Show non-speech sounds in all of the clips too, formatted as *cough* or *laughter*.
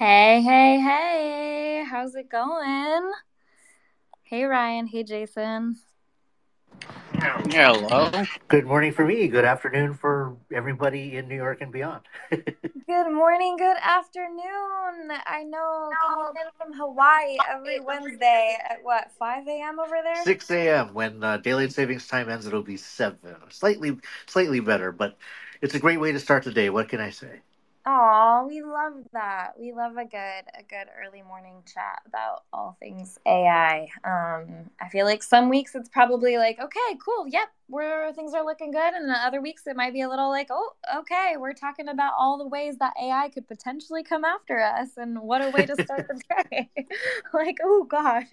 Hey, hey, hey. How's it going? Hey, Ryan. Hey, Jason. Hello. Good morning for me. Good afternoon for everybody in New York and beyond. *laughs* Good morning, good afternoon. I know calling in from Hawaii every Wednesday at what, 5 a.m. over there? 6 a.m. when uh, daylight savings time ends, it'll be seven. Slightly, slightly better, but it's a great way to start the day. What can I say? Oh, we love that. We love a good a good early morning chat about all things AI. Um, I feel like some weeks it's probably like, okay, cool, yep, where things are looking good, and then other weeks it might be a little like, oh, okay, we're talking about all the ways that AI could potentially come after us, and what a way to start the day. *laughs* like, oh god.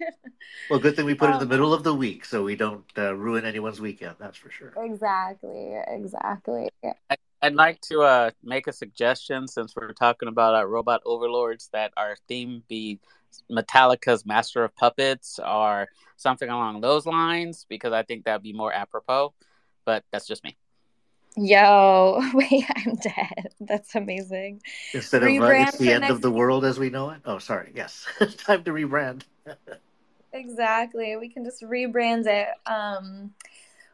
Well, good thing we put it in the Um, middle of the week so we don't uh, ruin anyone's weekend. That's for sure. exactly, exactly. I- I'd like to uh, make a suggestion since we're talking about our robot overlords that our theme be Metallica's Master of Puppets or something along those lines because I think that'd be more apropos. But that's just me. Yo, *laughs* wait, I'm dead. That's amazing. Instead of uh, it's the end next of the world as we know it. Oh, sorry. Yes, *laughs* time to rebrand. *laughs* Exactly. We can just rebrand it. Um,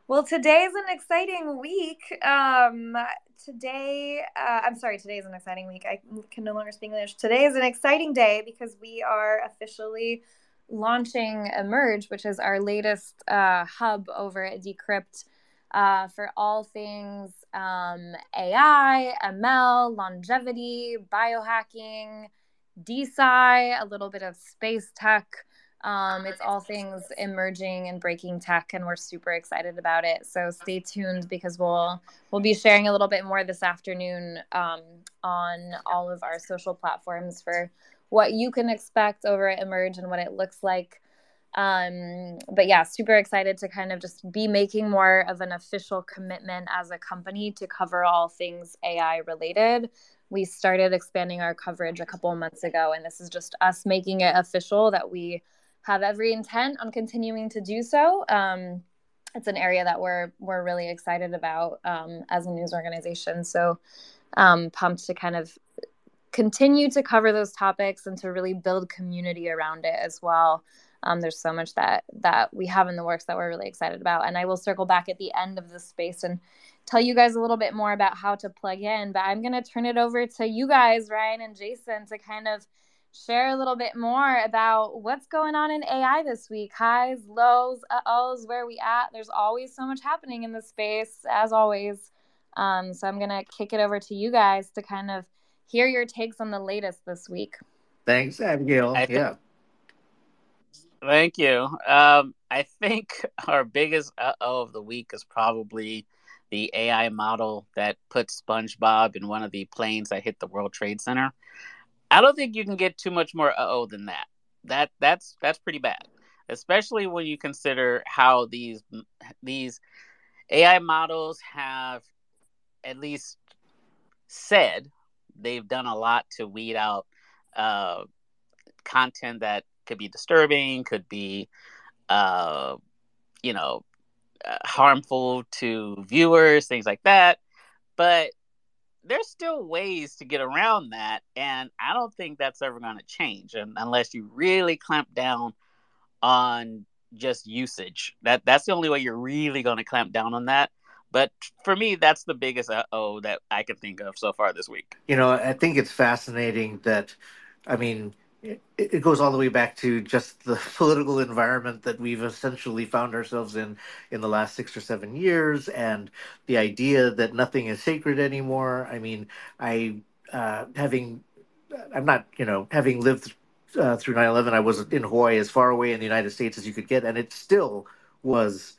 well, today is an exciting week. Um, today, uh, I'm sorry, today is an exciting week. I can no longer speak English. Today is an exciting day because we are officially launching Emerge, which is our latest uh, hub over at Decrypt uh, for all things um, AI, ML, longevity, biohacking, DeSci, a little bit of space tech. Um, it's all things emerging and breaking tech, and we're super excited about it. So stay tuned because we'll we'll be sharing a little bit more this afternoon um, on all of our social platforms for what you can expect over at Emerge and what it looks like. Um, but yeah, super excited to kind of just be making more of an official commitment as a company to cover all things AI related. We started expanding our coverage a couple months ago, and this is just us making it official that we have every intent on continuing to do so. Um, it's an area that we're we're really excited about um, as a news organization. So um, pumped to kind of continue to cover those topics and to really build community around it as well. Um, there's so much that that we have in the works that we're really excited about, and I will circle back at the end of this space and tell you guys a little bit more about how to plug in. But I'm gonna turn it over to you guys, Ryan and Jason, to kind of share a little bit more about what's going on in AI this week. Highs, lows, uh ohs, where we at? There's always so much happening in this space, as always. Um, so I'm gonna kick it over to you guys to kind of hear your takes on the latest this week. Thanks, Abigail. I think- yeah. Thank you. Um, I think *laughs* our biggest uh oh of the week is probably the AI model that put SpongeBob in one of the planes that hit the World Trade Center. I don't think you can get too much more oh than that. That that's that's pretty bad, especially when you consider how these these AI models have at least said they've done a lot to weed out uh, content that could be disturbing, could be, uh, you know, uh, harmful to viewers, things like that. But there's still ways to get around that, and I don't think that's ever going to change, and unless you really clamp down on just usage. That that's the only way you're really going to clamp down on that. But for me, that's the biggest oh that I can think of so far this week. You know, I think it's fascinating that, I mean, it, it goes all the way back to just the *laughs* political environment that we've essentially found ourselves in in the last six or seven years, and the idea that nothing is sacred anymore. I mean, I uh, having, I'm not, you know, having lived uh, through 9/11, I was in Hawaii, as far away in the United States as you could get, and it still was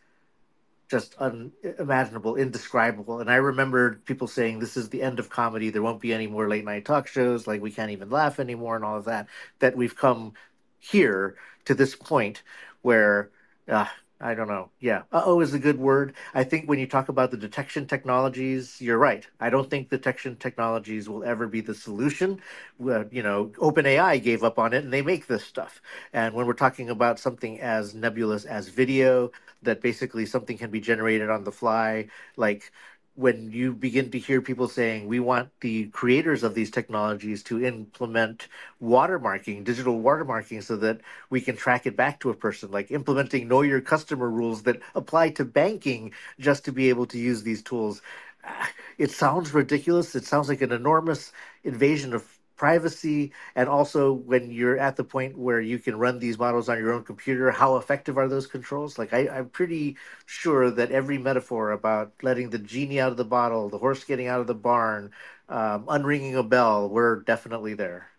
just unimaginable, indescribable. And I remember people saying, "This is the end of comedy. There won't be any more late night talk shows. Like we can't even laugh anymore, and all of that." That we've come here to this point where. Uh, I don't know. Yeah. Uh oh is a good word. I think when you talk about the detection technologies, you're right. I don't think detection technologies will ever be the solution. Uh, you know, OpenAI gave up on it and they make this stuff. And when we're talking about something as nebulous as video, that basically something can be generated on the fly, like when you begin to hear people saying we want the creators of these technologies to implement watermarking digital watermarking so that we can track it back to a person like implementing know your customer rules that apply to banking just to be able to use these tools. Ah, it sounds ridiculous. It sounds like an enormous invasion of privacy and also when you're at the point where you can run these models on your own computer how effective are those controls? Like I, i'm pretty sure that every metaphor about letting the genie out of the bottle the horse getting out of the barn um, unringing a bell we're definitely there.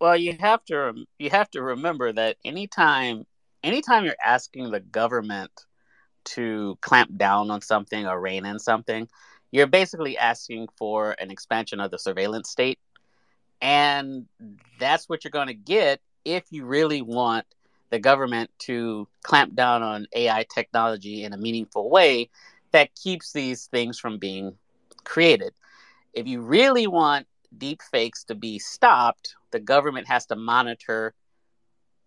Well you have to you have to remember that anytime anytime you're asking the government to clamp down on something or rein in something you're basically asking for an expansion of the surveillance state. And that's what you're going to get if you really want the government to clamp down on AI technology in a meaningful way that keeps these things from being created. If you really want deep fakes to be stopped, the government has to monitor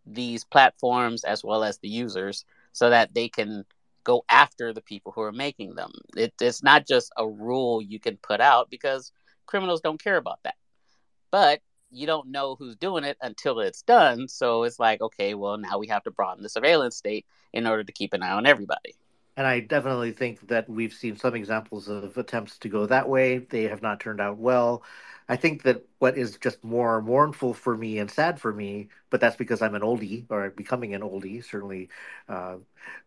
these platforms as well as the users so that they can go after the people who are making them. It, it's not just a rule you can put out because criminals don't care about that. But you don't know who's doing it until it's done. So it's like, okay, well, now we have to broaden the surveillance state in order to keep an eye on everybody. And I definitely think that we've seen some examples of attempts to go that way. They have not turned out well. I think that what is just more mournful for me and sad for me, but that's because I'm an oldie or becoming an oldie, certainly. Uh,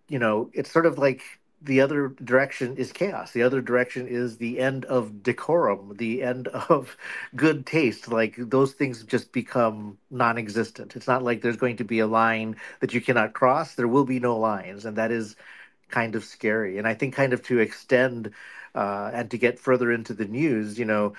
you know, it's sort of like the other direction is chaos. The other direction is the end of decorum, the end of good taste. Like those things just become non existent. It's not like there's going to be a line that you cannot cross. There will be no lines. And that is kind of scary. And I think, kind of to extend uh, and to get further into the news, you know,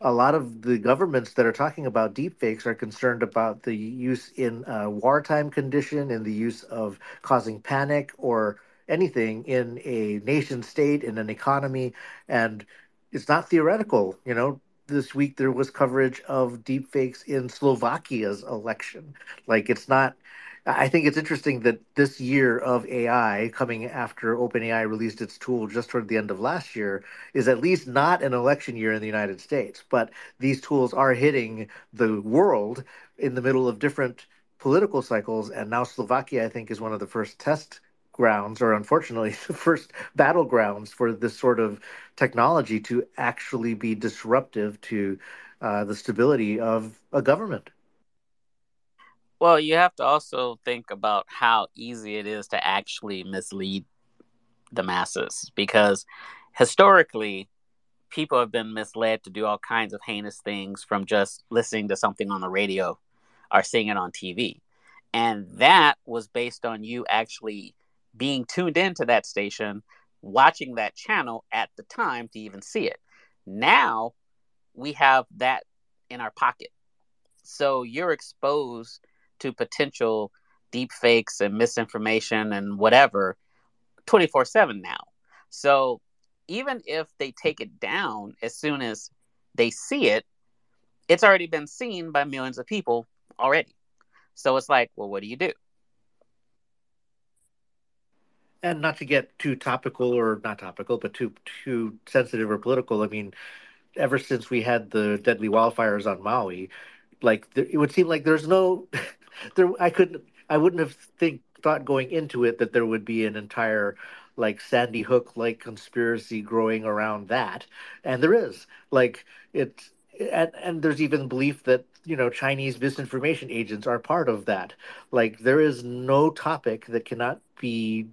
a lot of the governments that are talking about deepfakes are concerned about the use in a wartime condition, in the use of causing panic or anything in a nation state, in an economy. And it's not theoretical. You know, this week there was coverage of deepfakes in Slovakia's election. Like, it's not I think it's interesting that this year of AI, coming after OpenAI released its tool just toward the end of last year, is at least not an election year in the United States. But these tools are hitting the world in the middle of different political cycles. And now Slovakia, I think, is one of the first test grounds, or unfortunately, *laughs* the first battlegrounds for this sort of technology to actually be disruptive to uh, the stability of a government. Well, you have to also think about how easy it is to actually mislead the masses because historically, people have been misled to do all kinds of heinous things from just listening to something on the radio or seeing it on TV. And that was based on you actually being tuned into that station, watching that channel at the time to even see it. Now we have that in our pocket. So you're exposed to potential deep fakes and misinformation and whatever 24 7 now. So even if they take it down as soon as they see it, it's already been seen by millions of people already. So it's like, well, what do you do? And not to get too topical or not topical, but too too sensitive or political. I mean, ever since we had the deadly wildfires on Maui, like it would seem like there's no *laughs* there I couldn't I wouldn't have think thought going into it that there would be an entire like Sandy Hook like conspiracy growing around that, and there is like it, and and there's even belief that you know Chinese misinformation agents are part of that. Like there is no topic that cannot be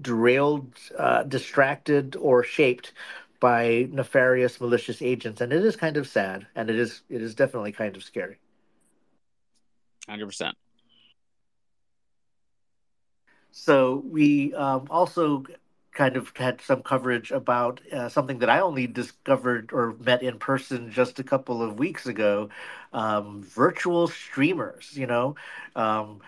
derailed, uh, distracted, or shaped by nefarious malicious agents, and it is kind of sad, and it is it is definitely kind of scary. Hundred percent. So we um, also kind of had some coverage about uh, something that I only discovered or met in person just a couple of weeks ago um, virtual streamers. You know, um,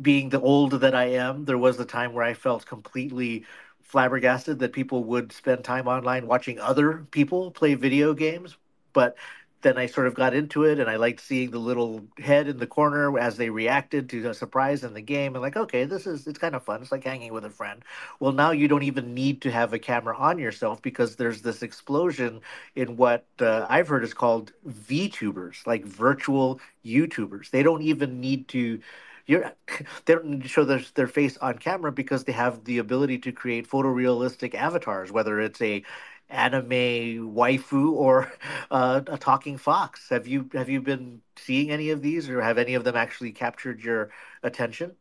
being the old that I am, there was a time where I felt completely flabbergasted that people would spend time online watching other people play video games. But then I sort of got into it and I liked seeing the little head in the corner as they reacted to a surprise in the game. And like, okay, this is, it's kind of fun. It's like hanging with a friend. Well, now you don't even need to have a camera on yourself because there's this explosion in what uh, I've heard is called VTubers, like virtual YouTubers. They don't even need to you're *laughs* they don't need to show their, their face on camera because they have the ability to create photorealistic avatars whether it's a anime waifu or *laughs* uh, a talking fox. Have you have you been seeing any of these, or have any of them actually captured your attention?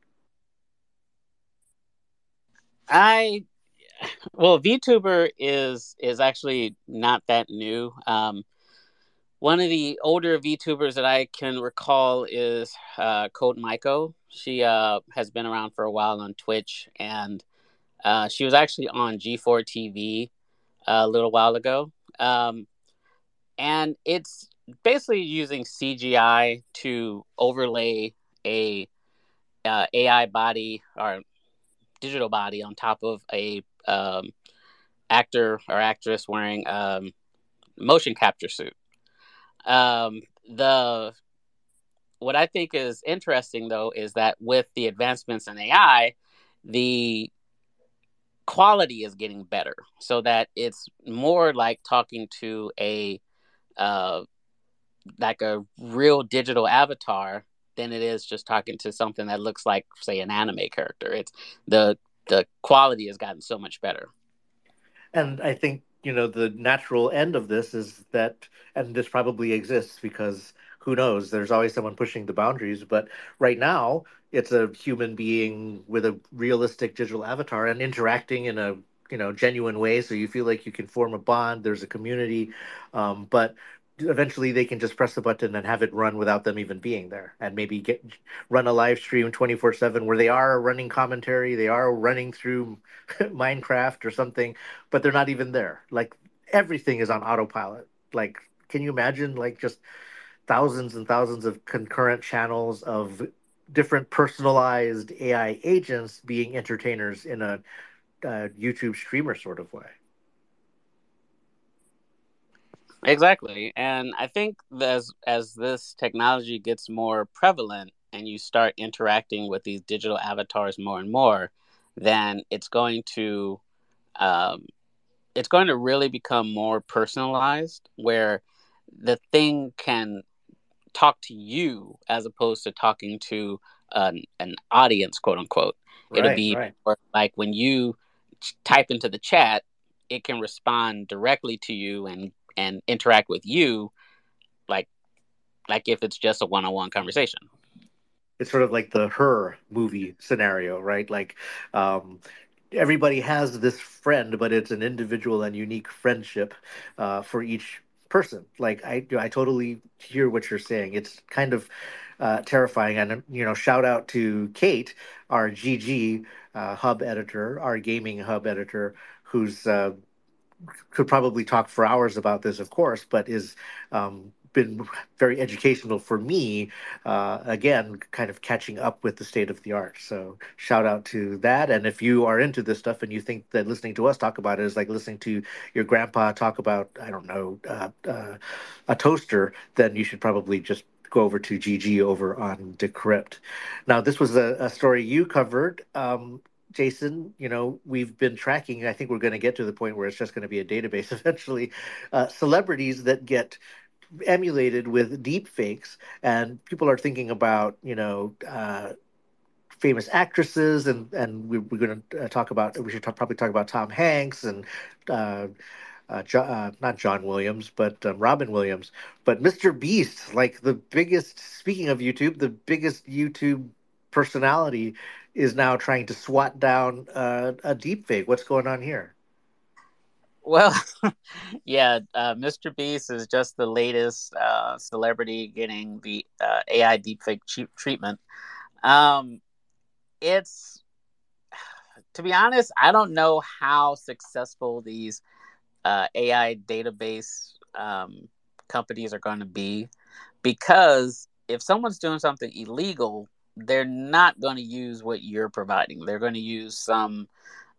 I well, VTuber is is actually not that new. Um, one of the older VTubers that I can recall is uh, Code Miko. She uh, has been around for a while on Twitch, and uh, she was actually on G4 TV a little while ago. Um, and it's basically using CGI to overlay a uh, AI body or digital body on top of a um, actor or actress wearing um, motion capture suit. Um, the what I think is interesting though is that with the advancements in AI, the quality is getting better so that it's more like talking to a uh like a real digital avatar than it is just talking to something that looks like say an anime character. It's the the quality has gotten so much better. And i think you know the natural end of this is that and this probably exists because who knows? There's always someone pushing the boundaries but right now it's a human being with a realistic digital avatar and interacting in a you know genuine way. So you feel like you can form a bond there's a community um, but eventually they can just press the button and have it run without them even being there and maybe get run a live stream 24 7 where they are running commentary they are running through *laughs* minecraft or something but they're not even there. Like everything is on autopilot. Like can you imagine like just thousands and thousands of concurrent channels of different personalized AI agents being entertainers in a, a YouTube streamer sort of way. Exactly, and I think as as this technology gets more prevalent and you start interacting with these digital avatars more and more, then it's going to um, it's going to really become more personalized, where the thing can talk to you as opposed to talking to an, an audience, quote unquote. Right, It'll be right. like when you type into the chat, it can respond directly to you and and interact with you, like like if it's just a one on one conversation. It's sort of like the her movie scenario, right? Like um, everybody has this friend, but it's an individual and unique friendship uh, for each person. Like I, do, I totally hear what you're saying. It's kind of uh, terrifying. And you know, shout out to Kate, our GG uh, hub editor, our gaming hub editor, who's uh, could probably talk for hours about this, of course, but is um, been very educational for me. Uh, again, kind of catching up with the state of the art. So shout out to that. And if you are into this stuff and you think that listening to us talk about it is like listening to your grandpa talk about, I don't know, uh, uh, a toaster, then you should probably just go over to GG over on Decrypt. Now, this was a, a story you covered. Um, Jason, you know, we've been tracking, I think we're going to get to the point where it's just going to be a database *laughs* eventually, uh, celebrities that get emulated with deep fakes and people are thinking about you know uh, famous actresses and and we, are going to uh, talk about we should talk, probably talk about tom hanks and uh, uh, jo- uh, not John Williams, but um, Robin Williams, but Mr. Beast, like the biggest. Speaking of YouTube, the biggest YouTube personality is now trying to swat down uh, a deep fake. What's going on here? Well, *laughs* yeah, uh, Mr. Beast is just the latest uh, celebrity getting the uh, AI deepfake treatment. Um, it's, *sighs* to be honest, I don't know how successful these uh, AI database um, companies are going to be because if someone's doing something illegal, they're not going to use what you're providing. They're going to use some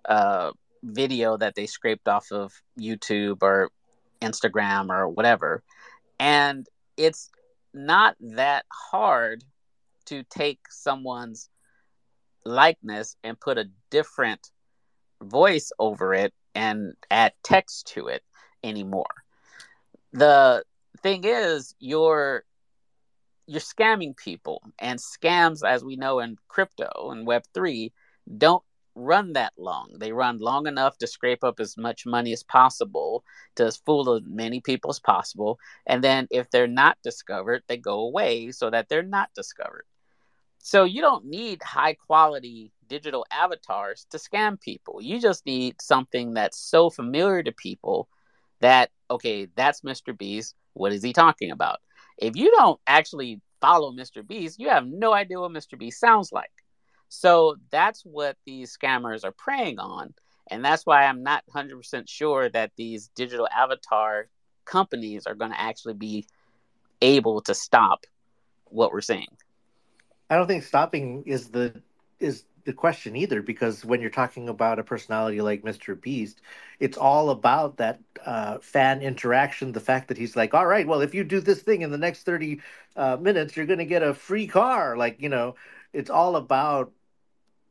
uh, video that they scraped off of YouTube or Instagram or whatever. And it's not that hard to take someone's likeness and put a different voice over it and add text to it anymore. The thing is you're you're scamming people and scams as we know in crypto and web3 don't run that long. They run long enough to scrape up as much money as possible to fool as many people as possible. And then if they're not discovered, they go away so that they're not discovered. So you don't need high quality digital avatars to scam people. You just need something that's so familiar to people that, okay, that's Mr. Beast. What is he talking about? If you don't actually follow Mr. Beast, you have no idea what Mr. Beast sounds like. So that's what these scammers are preying on. And that's why I'm not 100% sure that these digital avatar companies are going to actually be able to stop what we're seeing. I don't think stopping is the is the question either because when you're talking about a personality like Mr. Beast, it's all about that uh, fan interaction. The fact that he's like, all right, well, if you do this thing in the next 30 uh, minutes, you're going to get a free car. Like, you know, it's all about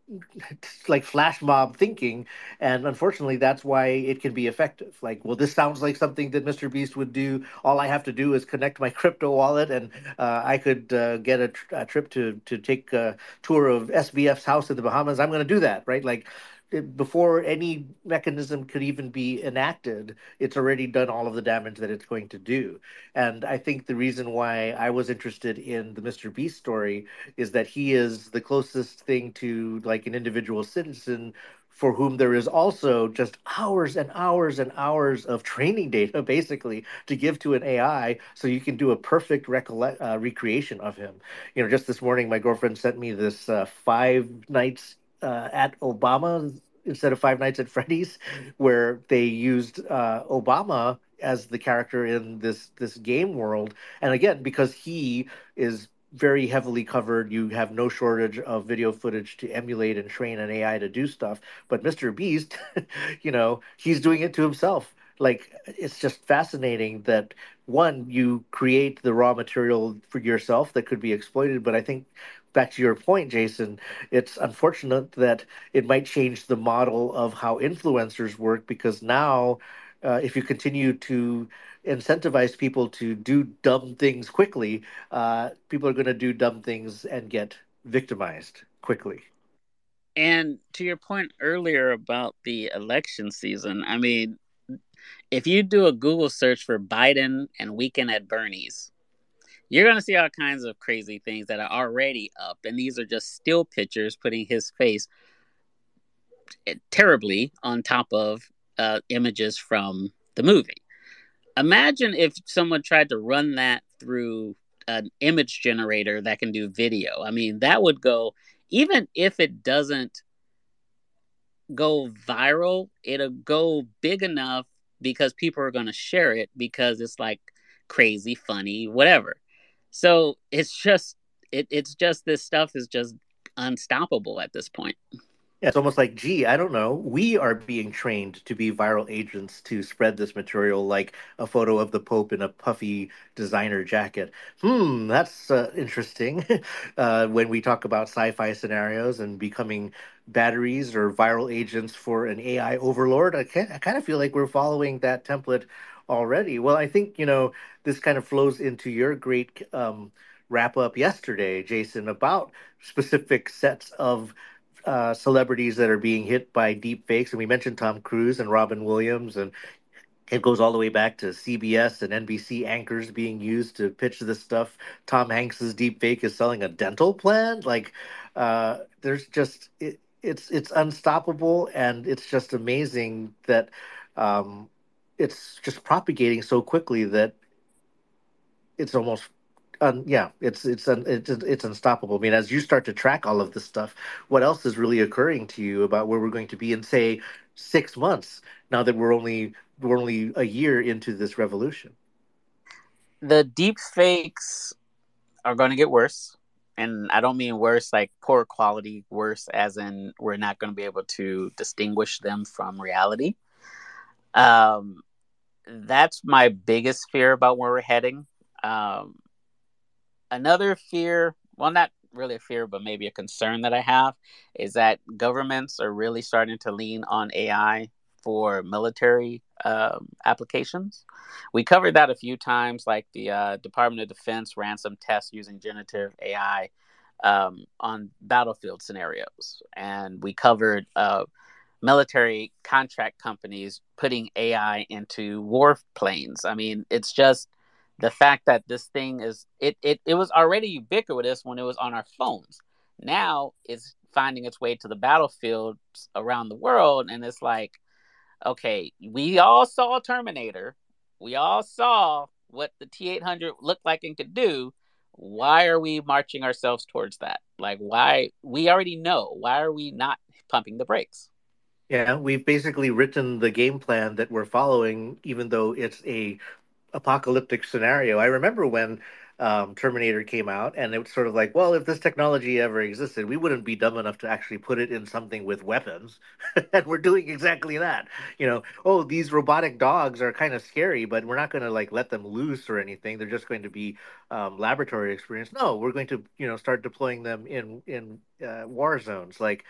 *laughs* like flash mob thinking and unfortunately that's why it can be effective. Like well this sounds like something that mr beast would do. All i have to do is connect my *laughs* crypto wallet and uh, i could uh, get a, tr- a, trip to to take a tour of sbf's house in the bahamas. I'm going to do that right? Like before any mechanism could even be enacted, it's already done all of the damage that it's going to do. And I think the reason why I was interested in the Mr. Beast story is that he is the closest thing to like an individual citizen for whom there is also just hours and hours and hours of training data basically to give to an AI so you can do a perfect recollect, uh, recreation of him. You know, just this morning, my girlfriend sent me this uh, five nights uh, at Obama instead of Five Nights at Freddy's, where they used uh, Obama as the character in this this game world. And again, because he is very heavily covered, you have no shortage of video footage to emulate and train an AI to do stuff. But Mr. Beast, *laughs* you know, he's doing it to himself. Like it's just fascinating that one you create the raw material for yourself that could be exploited but i think back to your point, Jason, it's unfortunate that it might change the model of how influencers work because now, uh, if you continue to incentivize people to do dumb things quickly, uh, people are going to do dumb things and get victimized quickly. And to your point earlier about the election season, I mean, if you do a Google search for Biden and Weekend at Bernie's, you're going to see all kinds of crazy things that are already up. And these are just still pictures putting his face terribly on top of uh, images from the movie. Imagine if someone tried to run that through an image generator that can do video. I mean, that would go, even if it doesn't go viral, it'll go big enough because people are going to share it because it's like crazy, funny, whatever. So it's just it, it's just this stuff is just unstoppable at this point. Yeah, it's almost like, gee, I don't know. We are being trained to be viral agents to spread this material, like a photo of the Pope in a puffy designer jacket. Hmm, that's uh, interesting. *laughs* uh, when we talk about sci-fi scenarios and becoming batteries or viral agents for an AI overlord, I, I kind of feel like we're following that template already. Well, I think, you know, this kind of flows into your great um, wrap up yesterday, Jason, about specific sets of uh, celebrities that are being hit by deep fakes. And we mentioned Tom Cruise and Robin Williams, and it goes all the way back to CBS and NBC anchors being used to pitch this stuff. Tom Hanks's deep fake is selling a dental plan. Like, uh, there's just it, it's it's unstoppable, and it's just amazing that um, it's just propagating so quickly that it's almost um, yeah, it's it's un, it's it's unstoppable. I mean, as you start to track all of this stuff, what else is really occurring to you about where we're going to be in say six months? Now that we're only we're only a year into this revolution. The deep fakes are going to get worse, and I don't mean worse like poor quality, worse as in we're not going to be able to distinguish them from reality. Um, that's my biggest fear about where we're heading. um, another fear, well, not really a fear, but maybe a concern that I have is that governments are really starting to lean on AI for military um, applications. We covered that a few times, like the uh, Department of Defense ran some tests using generative AI um, on battlefield scenarios. And we covered uh, military contract companies putting AI into war planes. I mean, it's just the fact that this thing is it, it it was already ubiquitous when it was on our phones. Now it's finding its way to the battlefields around the world, and it's like, okay, we all saw Terminator, we all saw what the T eight hundred looked like and could do. Why are we marching ourselves towards that? Like, why we already know. Why are we not pumping the brakes? Yeah, we've basically written the game plan that we're following, even though it's a apocalyptic scenario. I remember when um, Terminator came out, and it was sort of like, well, if this technology ever existed, we wouldn't be dumb enough to actually put it in something with weapons, *laughs* and we're doing exactly that. You know, oh, these robotic dogs are kind of scary, but we're not going to like let them loose or anything. They're just going to be um, laboratory experience. No, we're going to you know start deploying them in in uh, war zones. Like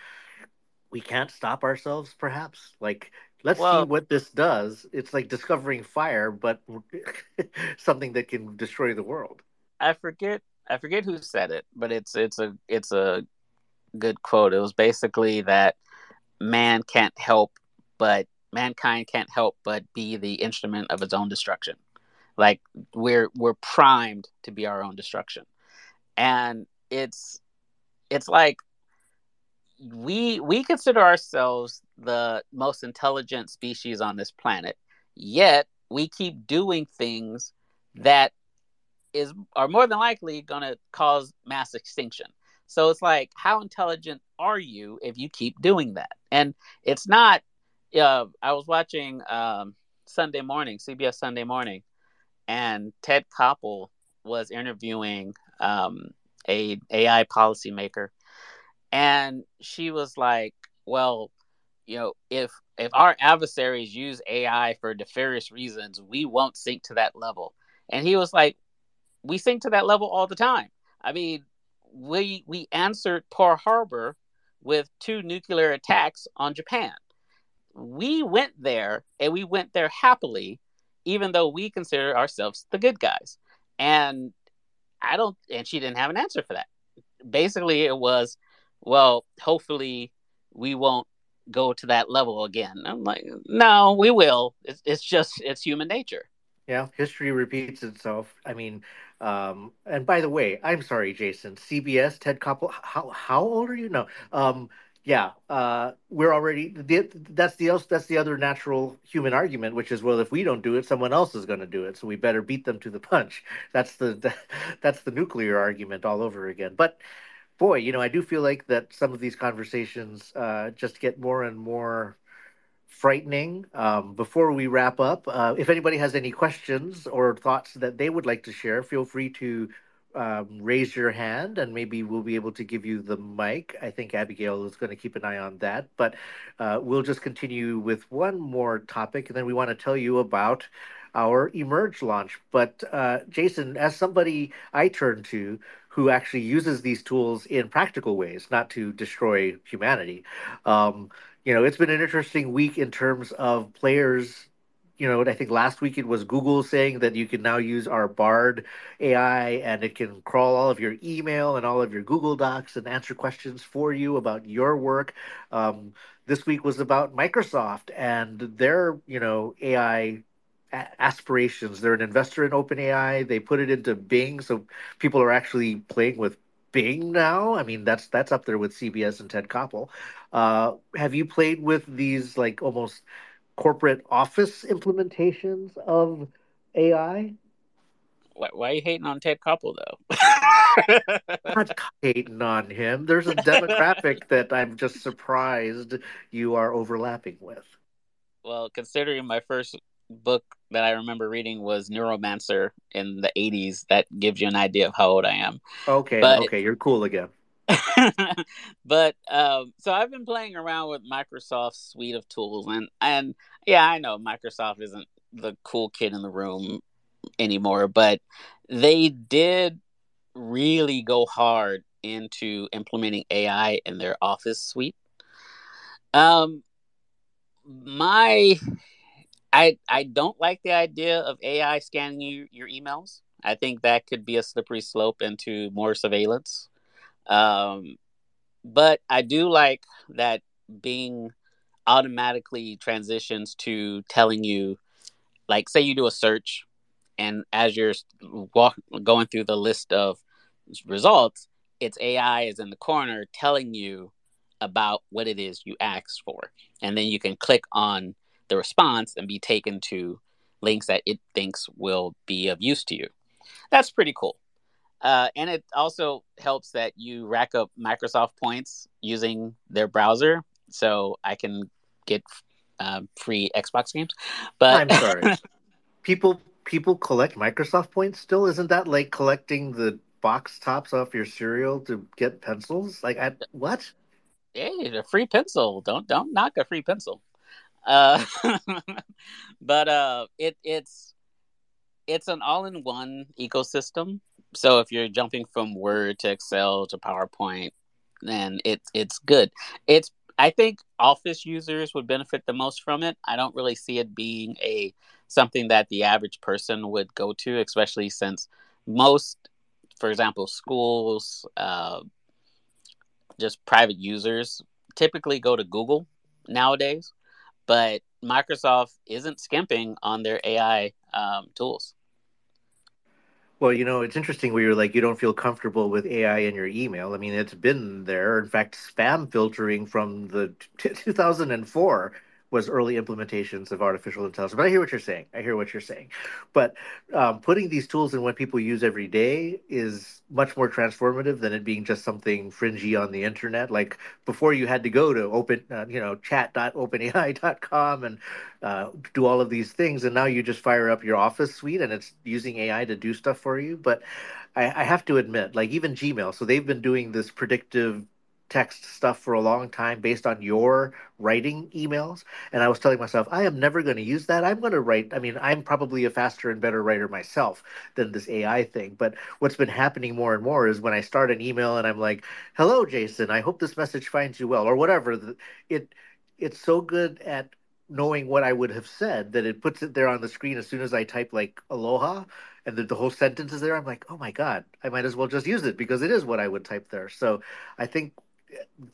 we can't stop ourselves, perhaps. Like let's well, see what this does. It's like discovering fire, but *laughs* something that can destroy the world. I forget I forget who said it, but it's it's a it's a good quote. It was basically that man can't help but mankind can't help but be the instrument of its own destruction. Like we're we're primed to be our own destruction. And it's it's like we we consider ourselves the most intelligent species on this planet yet we keep doing things that is are more than likely going to cause mass extinction. So it's like how intelligent are you if you keep doing that? And it's not uh, i was watching um, sunday morning cbs sunday morning and ted koppel was interviewing um, a ai policymaker and she was like well you know if if our adversaries use ai for nefarious reasons we won't sink to that level. And he was like we sink to that level all the time. I mean we we answered pearl harbor with two nuclear attacks on japan. We went there and we went there happily even though we consider ourselves the good guys. And i don't and she didn't have an answer for that. Basically it was well, hopefully we won't go to that level again. I'm like, no, we will. It's, it's just, it's human nature. Yeah, history repeats itself. I mean, um, and by the way, I'm sorry, Jason. CBS, Ted Koppel. How how old are you? No. Um, yeah, uh, we're already. The, that's the else. That's the other natural human argument, which is, well, if we don't do it, someone else is going to do it, so we better beat them to the punch. That's the, the *laughs* that's the nuclear argument all over again. But boy, you know, I do feel like that some of these conversations uh, just get more and more frightening. Um, before we wrap up, uh, if anybody has any questions or thoughts that they would like to share, feel free to um, raise your hand and maybe we'll be able to give you the mic. I think Abigail is going to keep an eye on that. But uh, we'll just continue with one more topic, and then we want to tell you about our Emerge launch. But uh, Jason, as somebody I turn to who actually uses these tools in practical ways, not to destroy humanity. Um, you know, it's been an interesting week in terms of players. You know, I think last week it was Google saying that you can now use our Bard AI and it can crawl all of your email and all of your Google Docs and answer questions for you about your work. Um, this week was about Microsoft and their, you know, AI aspirations. They're an investor in OpenAI. They put it into Bing, so people are actually playing with Bing now. I mean, that's that's up there with CBS and Ted Koppel. Uh, have you played with these like almost corporate office implementations of AI? Why, why are you hating on Ted Koppel though? *laughs* not hating on him. There's a *laughs* demographic that I'm just surprised you are overlapping with. Well, considering my first book that I remember reading was Neuromancer in the 80s. That gives you an idea of how old I am. Okay, but, okay, you're cool again. *laughs* but um, so I've been playing around with Microsoft's suite of tools, and and yeah, I know Microsoft isn't the cool kid in the room anymore, but they did really go hard into implementing AI in their office suite. Um, my, I I don't like the idea of AI scanning you, your emails. I think that could be a slippery slope into more surveillance. Um, but I do like that Bing automatically transitions to telling you, like, say you do a search, and as you're walk, going through the list of results, its AI is in the corner telling you about what it is you asked for. And then you can click on the response and be taken to links that it thinks will be of use to you. That's pretty cool. Uh, and it also helps that you rack up Microsoft points using their browser. So I can get uh, free Xbox games. But I'm sorry. *laughs* people people collect Microsoft points still. Isn't that like collecting the box tops off your cereal to get pencils? Like, I, what? Hey, a free pencil. Don't don't knock a free pencil. Uh, *laughs* but uh, it it's it's an all-in-one ecosystem. So if you're jumping from Word to Excel to PowerPoint, then it it's good. It's I think Office users would benefit the most from it. I don't really see it being a something that the average person would go to, especially since most for example, schools, uh, just private users typically go to Google nowadays, but Microsoft isn't skimping on their AI um, tools. Well, you know, it's interesting where you're like, you don't feel comfortable with AI in your email. I mean, it's been there. In fact, spam filtering from the t- *laughs* 2004 was early implementations of artificial intelligence. But I hear what you're saying. I hear what you're saying. But um, putting these tools in what people use every day is much more transformative than it being just something fringy on the internet. Like before, you had to go to open, uh, you know, chat.openai.com and uh, do all of these things, and now you just fire up your Office suite and it's using AI to do stuff for you. But I, I have to admit, like even Gmail, so they've been doing this predictive text stuff for a long time based on your writing emails. And i was telling myself i am never going to use that. I'm going to write i mean i'm probably a faster and better writer myself than this ai thing. But what's been happening more and more is when i start an email and i'm like hello jason. I hope this message finds you well or whatever. It it's so good at knowing what i would have said that it puts it there on the screen as soon as i type like aloha and the, the whole sentence is there. I'm like oh my god. I might as well just use it because it is what i would type there. So i think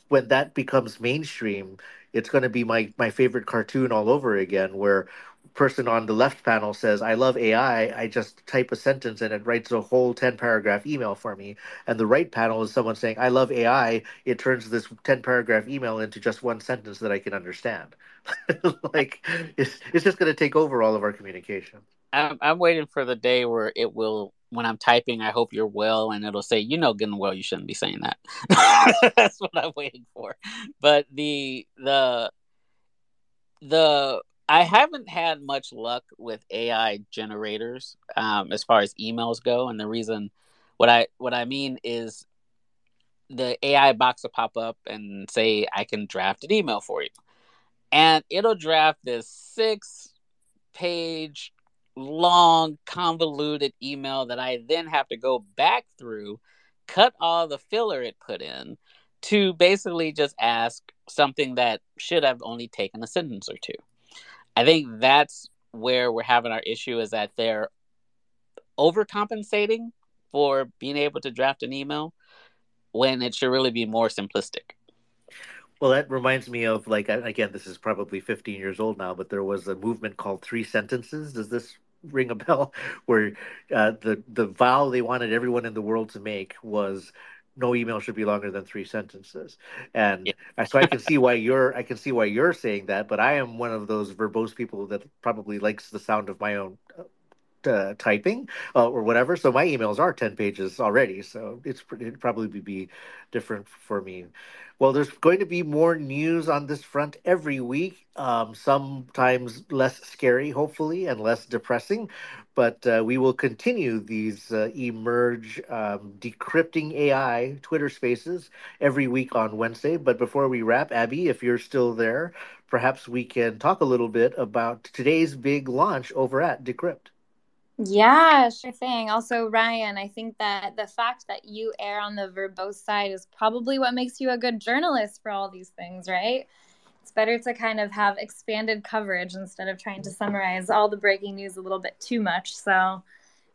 when that becomes mainstream, it's going to be my my favorite cartoon all over again, where person on the left panel says, "I love AI." I just type a sentence and it writes a whole ten paragraph email for me. And the right panel is someone saying, "I love AI." It turns this ten paragraph email into just one sentence that I can understand. *laughs* like it's it's just going to take over all of our communication. I'm I'm waiting for the day where it will when I'm typing, I hope you're well, and it'll say, you know, getting well, you shouldn't be saying that. *laughs* That's what I'm waiting for. But the the the I haven't had much luck with AI generators um, as far as emails go, and the reason what I what I mean is the AI box will pop up and say I can draft an email for you, and it'll draft this six page long, convoluted email that I then have to go back through, cut all the filler it put in to basically just ask something that should have only taken a sentence or two. I think that's where we're having our issue is that they're overcompensating for being able to draft an email when it should really be more simplistic. Well, that reminds me of like again, this is probably 15 years old now, but there was a movement called Three Sentences. Does this ring a bell? *laughs* Where uh, the the vow they wanted everyone in the world to make was no email should be longer than three sentences and yeah. so i can see why *laughs* you're i can see why you're saying that but i am one of those verbose people that probably likes the sound of my own uh, typing uh, or whatever. So my emails are 10 pages already. So it's it'd probably be different for me. Well, there's going to be more news on this front every week. Um, sometimes less scary, hopefully, and less depressing. But uh, we will continue these uh, emerge um, decrypting AI Twitter spaces every week on Wednesday. But before we wrap, Abby, if you're still there, perhaps we can talk a little bit about today's big launch over at Decrypt. Yeah, sure thing. Also, Ryan, I think that the fact that you err on the verbose side is probably what makes you a good journalist for all these things, right? It's better to kind of have expanded coverage instead of trying to summarize all the breaking news a little bit too much. So,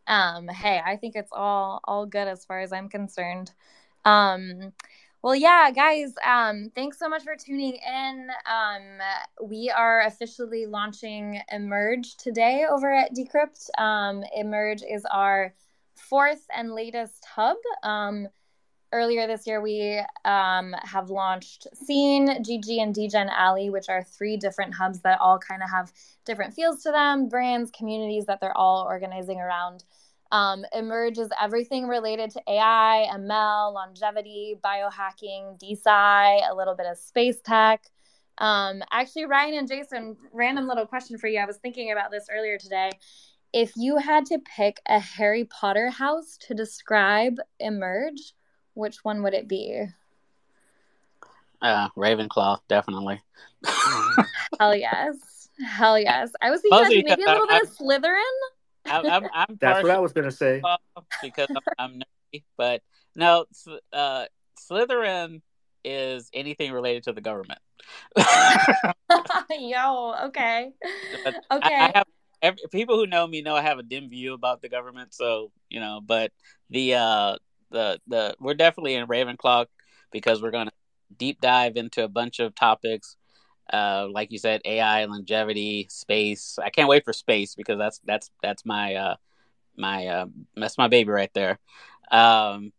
um, hey, I think it's all all good as far as I'm concerned. Um, well, yeah, guys, um, thanks so much for tuning in. Um, we are officially launching Emerge today over at Decrypt. Um, Emerge is our fourth and latest hub. Um, earlier this year, we um, have launched Scene, GG, and Degen Alley, which are three different hubs that all kind of have different feels to them, brands, communities that they're all organizing around. Um, Emerge is everything related to AI, ML, longevity, biohacking, DeSci, a little bit of space tech. Um, actually, Ryan and Jason, random little question for you. I was thinking about this earlier today. If you had to pick a Harry Potter house to describe Emerge, which one would it be? Uh, Ravenclaw, definitely. Hell yes. Hell yes. I was thinking maybe a little bit of Slytherin. I'm, I'm, I'm *laughs* That's what I was gonna say. Because I'm, I'm nerdy, but no, uh, Slytherin is anything related to the government. *laughs* Yo, okay, But okay. I, I have every, people who know me know I have a dim view about the government, so you know. But the uh, the the we're definitely in Ravenclaw because we're gonna deep dive into a bunch of topics. Uh, like you said, AI, longevity, space. I can't wait for space because that's that's that's my uh, my uh, that's my baby right there. Um,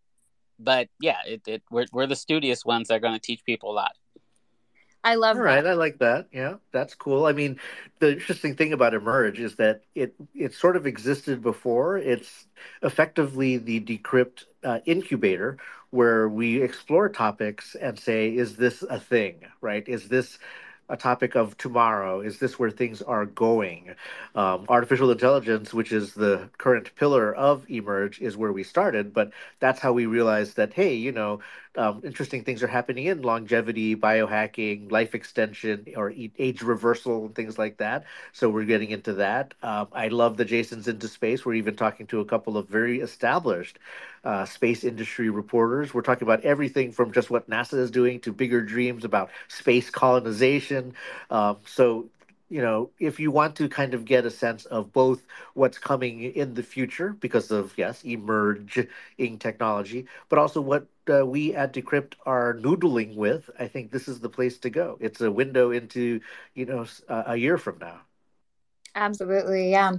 but yeah, it, it we're we're the studious ones that are going to teach people a lot. I love All that. right, I like that. Yeah, that's cool. I mean, the interesting thing about Emerge is that it it sort of existed before. It's effectively the Decrypt uh, incubator where we explore topics and say, is this a thing, right? Is this a topic of tomorrow? Is this where things are going? Um, artificial intelligence, which is the current pillar of Emerge, is where we started, but that's how we realized that, hey, you know, um, interesting things are happening in longevity, biohacking, life extension, or age reversal, and things like that. So we're getting into that. Um, I love the Jason's into space. We're even talking to a couple of very established uh, space industry reporters. We're talking about everything from just what NASA is doing to bigger dreams about space colonization. Um, so you know, if you want to kind of get a sense of both what's coming in the future because of yes, emerging technology, but also what uh, we at Decrypt are noodling with, I think this is the place to go. It's a window into you know a year from now. Absolutely, yeah.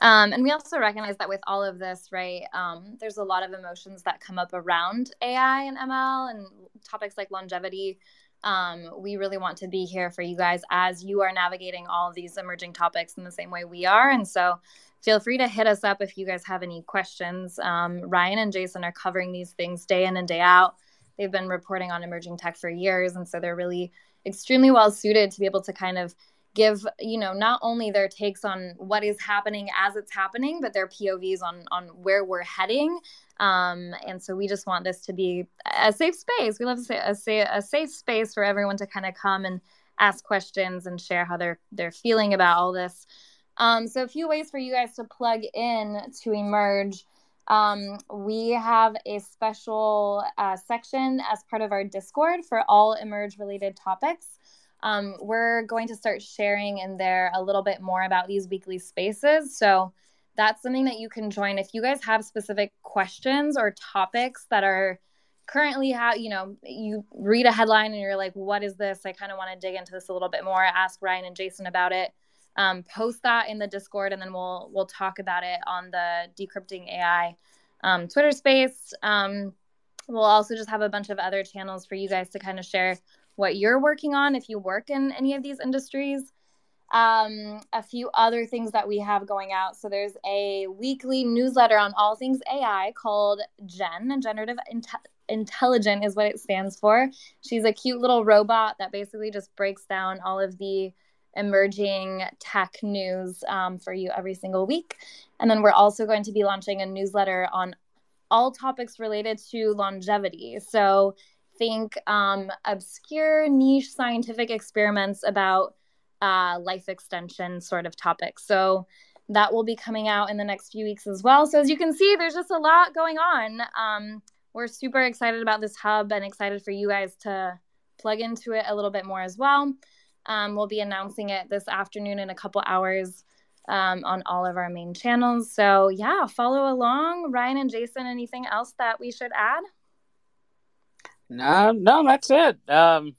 Um, and we also recognize that with all of this, right, um, there's a lot of emotions that come up around AI and ML and topics like longevity. Um, we really want to be here for you guys as you are navigating all these emerging topics in the same way we are. And so feel free to hit us up if you guys have any questions. Um, Ryan and Jason are covering these things day in and day out. They've been reporting on emerging tech for years. And so they're really extremely well suited to be able to kind of give you know not only their takes on what is happening as it's happening but their povs on on where we're heading um, and so we just want this to be a safe space. We love to say a, say a safe space for everyone to kind of come and ask questions and share how they're they're feeling about all this. Um, so a few ways for you guys to plug in to emerge. Um, we have a special uh, section as part of our discord for all emerge related topics. Um, we're going to start sharing in there a little bit more about these weekly spaces. So that's something that you can join if you guys have specific questions or topics that are currently how you know you read a headline and you're like what is this? I kind of want to dig into this a little bit more ask ryan and jason about it. Um, post that in the discord and then we'll we'll talk about it on the decrypting ai um, twitter space. Um, we'll also just have a bunch of other channels for you guys to kind of share what you're working on if you work in any of these industries. Um, a few other things that we have going out. So there's a weekly newsletter on all things AI called Gen, Generative Inte- Intelligent is what it stands for. She's a cute little robot that basically just breaks down all of the emerging tech news um, for you every single week. And then we're also going to be launching a newsletter on all topics related to longevity. So think um, obscure niche scientific experiments about uh, life extension sort of topics. So that will be coming out in the next few weeks as well. So as you can see, there's just a lot going on. Um, we're super excited about this hub and excited for you guys to plug into it a little bit more as well. Um, we'll be announcing it this afternoon in a couple hours um, on all of our main channels. So yeah, follow along. Ryan and Jason, anything else that we should add? No, no, that's it. Um,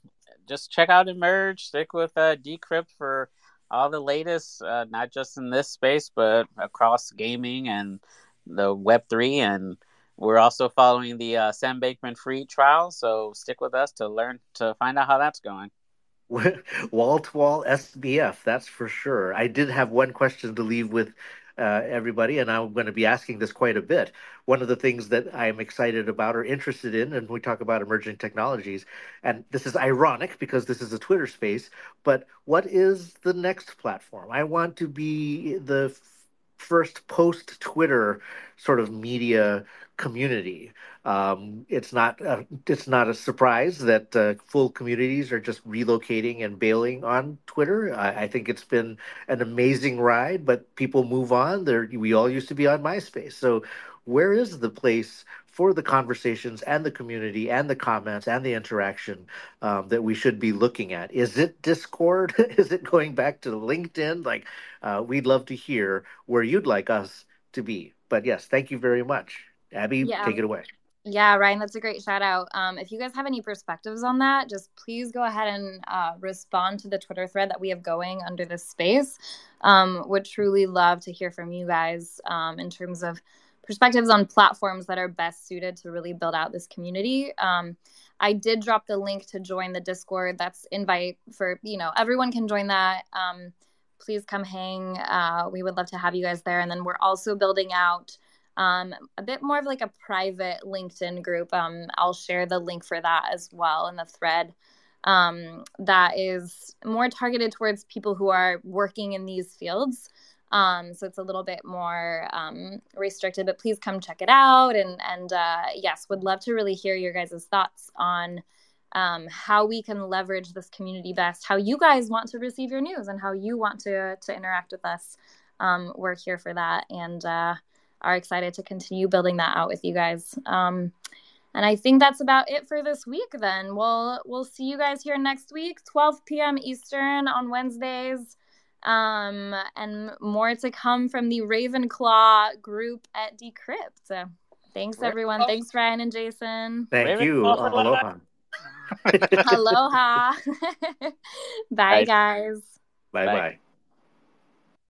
just check out Emerge. Stick with uh, Decrypt for all the latest, uh, not just in this space, but across gaming and the Web three. And we're also following the uh, Sam Bankman-Fried trial. So stick with us to learn to find out how that's going. *laughs* wall to wall SBF, that's for sure. I did have one question to leave with uh, everybody, and I'm going to be asking this quite a bit. One of the things that I'm excited about or interested in, and we talk about emerging technologies, and this is ironic because this is a Twitter space, but what is the next platform? I want to be the first post Twitter sort of media community. Um, it's not a, it's not a surprise that uh, full communities are just relocating and bailing on Twitter. I, I, think it's been an amazing ride, but people move on. There, we all used to be on MySpace, so where is the place for the conversations and the community and the comments and the interaction um, that we should be looking at? Is it Discord? *laughs* is it going back to LinkedIn? Like, uh, we'd love to hear where you'd like us to be. But yes, thank you very much. Abby, yeah. take it away. Yeah, Ryan, that's a great shout out. Um, if you guys have any perspectives on that, just please go ahead and uh, respond to the Twitter thread that we have going under this space. Um, would truly love to hear from you guys um, in terms of perspectives on platforms that are best suited to really build out this community. Um, I did drop the link to join the Discord. That's invite for you know everyone can join that. Um, please come hang. Uh, we would love to have you guys there. And then we're also building out um, a bit more of like a private LinkedIn group. Um, I'll share the link for that as well in the thread. Um, that is more targeted towards people who are working in these fields. Um, so it's a little bit more um, restricted, but please come check it out. And and uh, yes, would love to really hear your guys' thoughts on um, how we can leverage this community best, how you guys want to receive your news, and how you want to to interact with us. Um, we're here for that, and uh, are excited to continue building that out with you guys. Um, and I think that's about it for this week. Then we'll we'll see you guys here next week, 12 p.m. Eastern on Wednesdays, um, and more to come from the Ravenclaw group at Decrypt. So, thanks everyone. Thanks Ryan and Jason. Thank you. Aloha. *laughs* *laughs* Aloha. *laughs* bye, bye, guys. Bye bye.